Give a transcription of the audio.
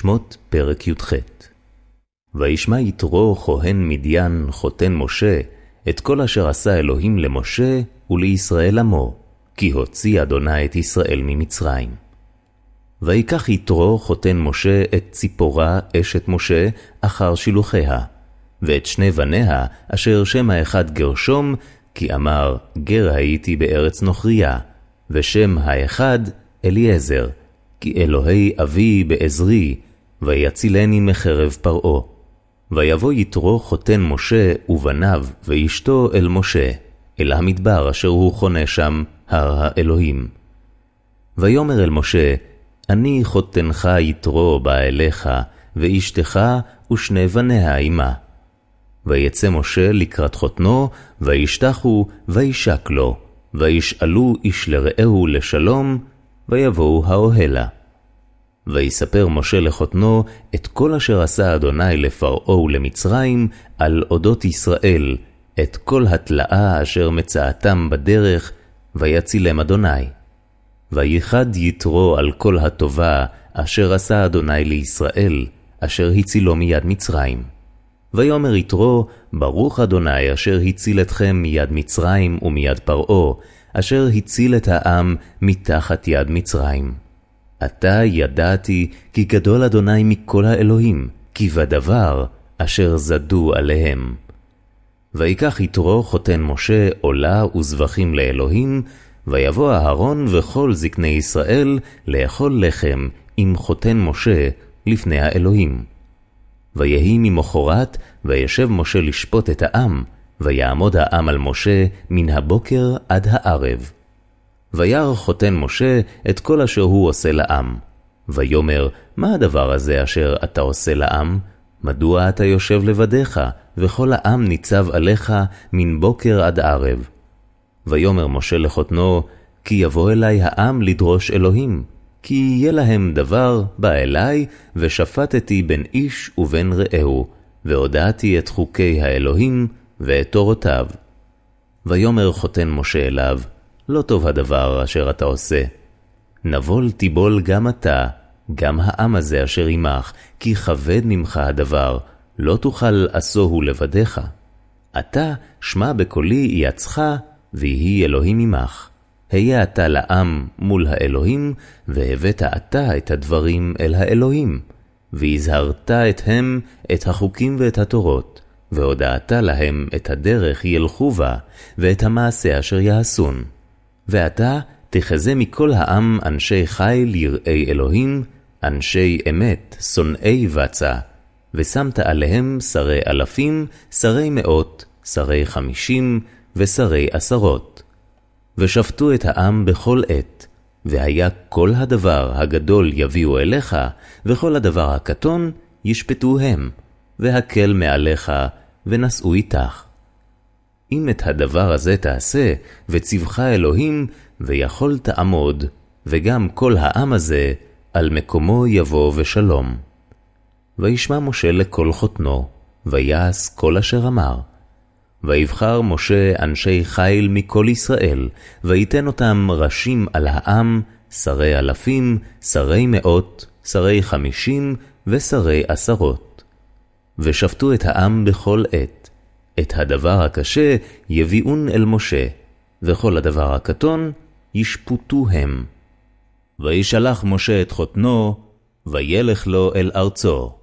שמות פרק י"ח וישמע יתרו כהן מדיין חותן משה, את כל אשר עשה אלוהים למשה ולישראל עמו, כי הוציא אדוני את ישראל ממצרים. ויקח יתרו חותן משה את ציפורה אשת משה אחר שילוחיה, ואת שני בניה אשר שם האחד גרשום, כי אמר גר הייתי בארץ נוכריה, ושם האחד אליעזר, כי אלוהי אבי בעזרי, ויצילני מחרב פרעה. ויבוא יתרו חותן משה ובניו ואשתו אל משה, אל המדבר אשר הוא חונה שם, הר האלוהים. ויאמר אל משה, אני חותנך יתרו בא אליך, ואשתך ושני בניה עמה. ויצא משה לקראת חותנו, וישתחו, וישק לו, וישאלו איש לרעהו לשלום, ויבואו האוהלה. ויספר משה לחותנו את כל אשר עשה אדוני לפרעה ולמצרים על אודות ישראל, את כל התלאה אשר מצאתם בדרך, ויצילם אדוני. וייחד יתרו על כל הטובה אשר עשה אדוני לישראל, אשר הצילו מיד מצרים. ויאמר יתרו, ברוך אדוני אשר הציל אתכם מיד מצרים ומיד פרעה, אשר הציל את העם מתחת יד מצרים. עתה ידעתי כי גדול אדוני מכל האלוהים, כי בדבר אשר זדו עליהם. ויקח יתרו חותן משה עולה וזבחים לאלוהים, ויבוא אהרון וכל זקני ישראל לאכול לחם עם חותן משה לפני האלוהים. ויהי ממחרת, וישב משה לשפוט את העם, ויעמוד העם על משה מן הבוקר עד הערב. וירא חותן משה את כל אשר הוא עושה לעם. ויאמר, מה הדבר הזה אשר אתה עושה לעם? מדוע אתה יושב לבדיך, וכל העם ניצב עליך מן בוקר עד ערב? ויאמר משה לחותנו, כי יבוא אלי העם לדרוש אלוהים, כי יהיה להם דבר, בא אלי, ושפטתי בין איש ובין רעהו, והודעתי את חוקי האלוהים ואת תורותיו. ויאמר חותן משה אליו, לא טוב הדבר אשר אתה עושה. נבול תיבול גם אתה, גם העם הזה אשר עמך, כי כבד ממך הדבר, לא תוכל עשוהו לבדיך. אתה שמע בקולי יעצך, ויהי אלוהים עמך. היה אתה לעם מול האלוהים, והבאת אתה את הדברים אל האלוהים, והזהרת אתהם את החוקים ואת התורות, והודעת להם את הדרך ילכו בה, ואת המעשה אשר יעשון. ועתה תחזה מכל העם אנשי חיל יראי אלוהים, אנשי אמת, שונאי בצע, ושמת עליהם שרי אלפים, שרי מאות, שרי חמישים, ושרי עשרות. ושפטו את העם בכל עת, והיה כל הדבר הגדול יביאו אליך, וכל הדבר הקטון ישפטו הם, והקל מעליך, ונשאו איתך. אם את הדבר הזה תעשה, וציווך אלוהים, ויכול תעמוד, וגם כל העם הזה, על מקומו יבוא ושלום. וישמע משה לכל חותנו, ויעש כל אשר אמר. ויבחר משה אנשי חיל מכל ישראל, ויתן אותם ראשים על העם, שרי אלפים, שרי מאות, שרי חמישים, ושרי עשרות. ושפטו את העם בכל עת. את הדבר הקשה יביאון אל משה, וכל הדבר הקטון ישפוטו הם. וישלח משה את חותנו, וילך לו אל ארצו.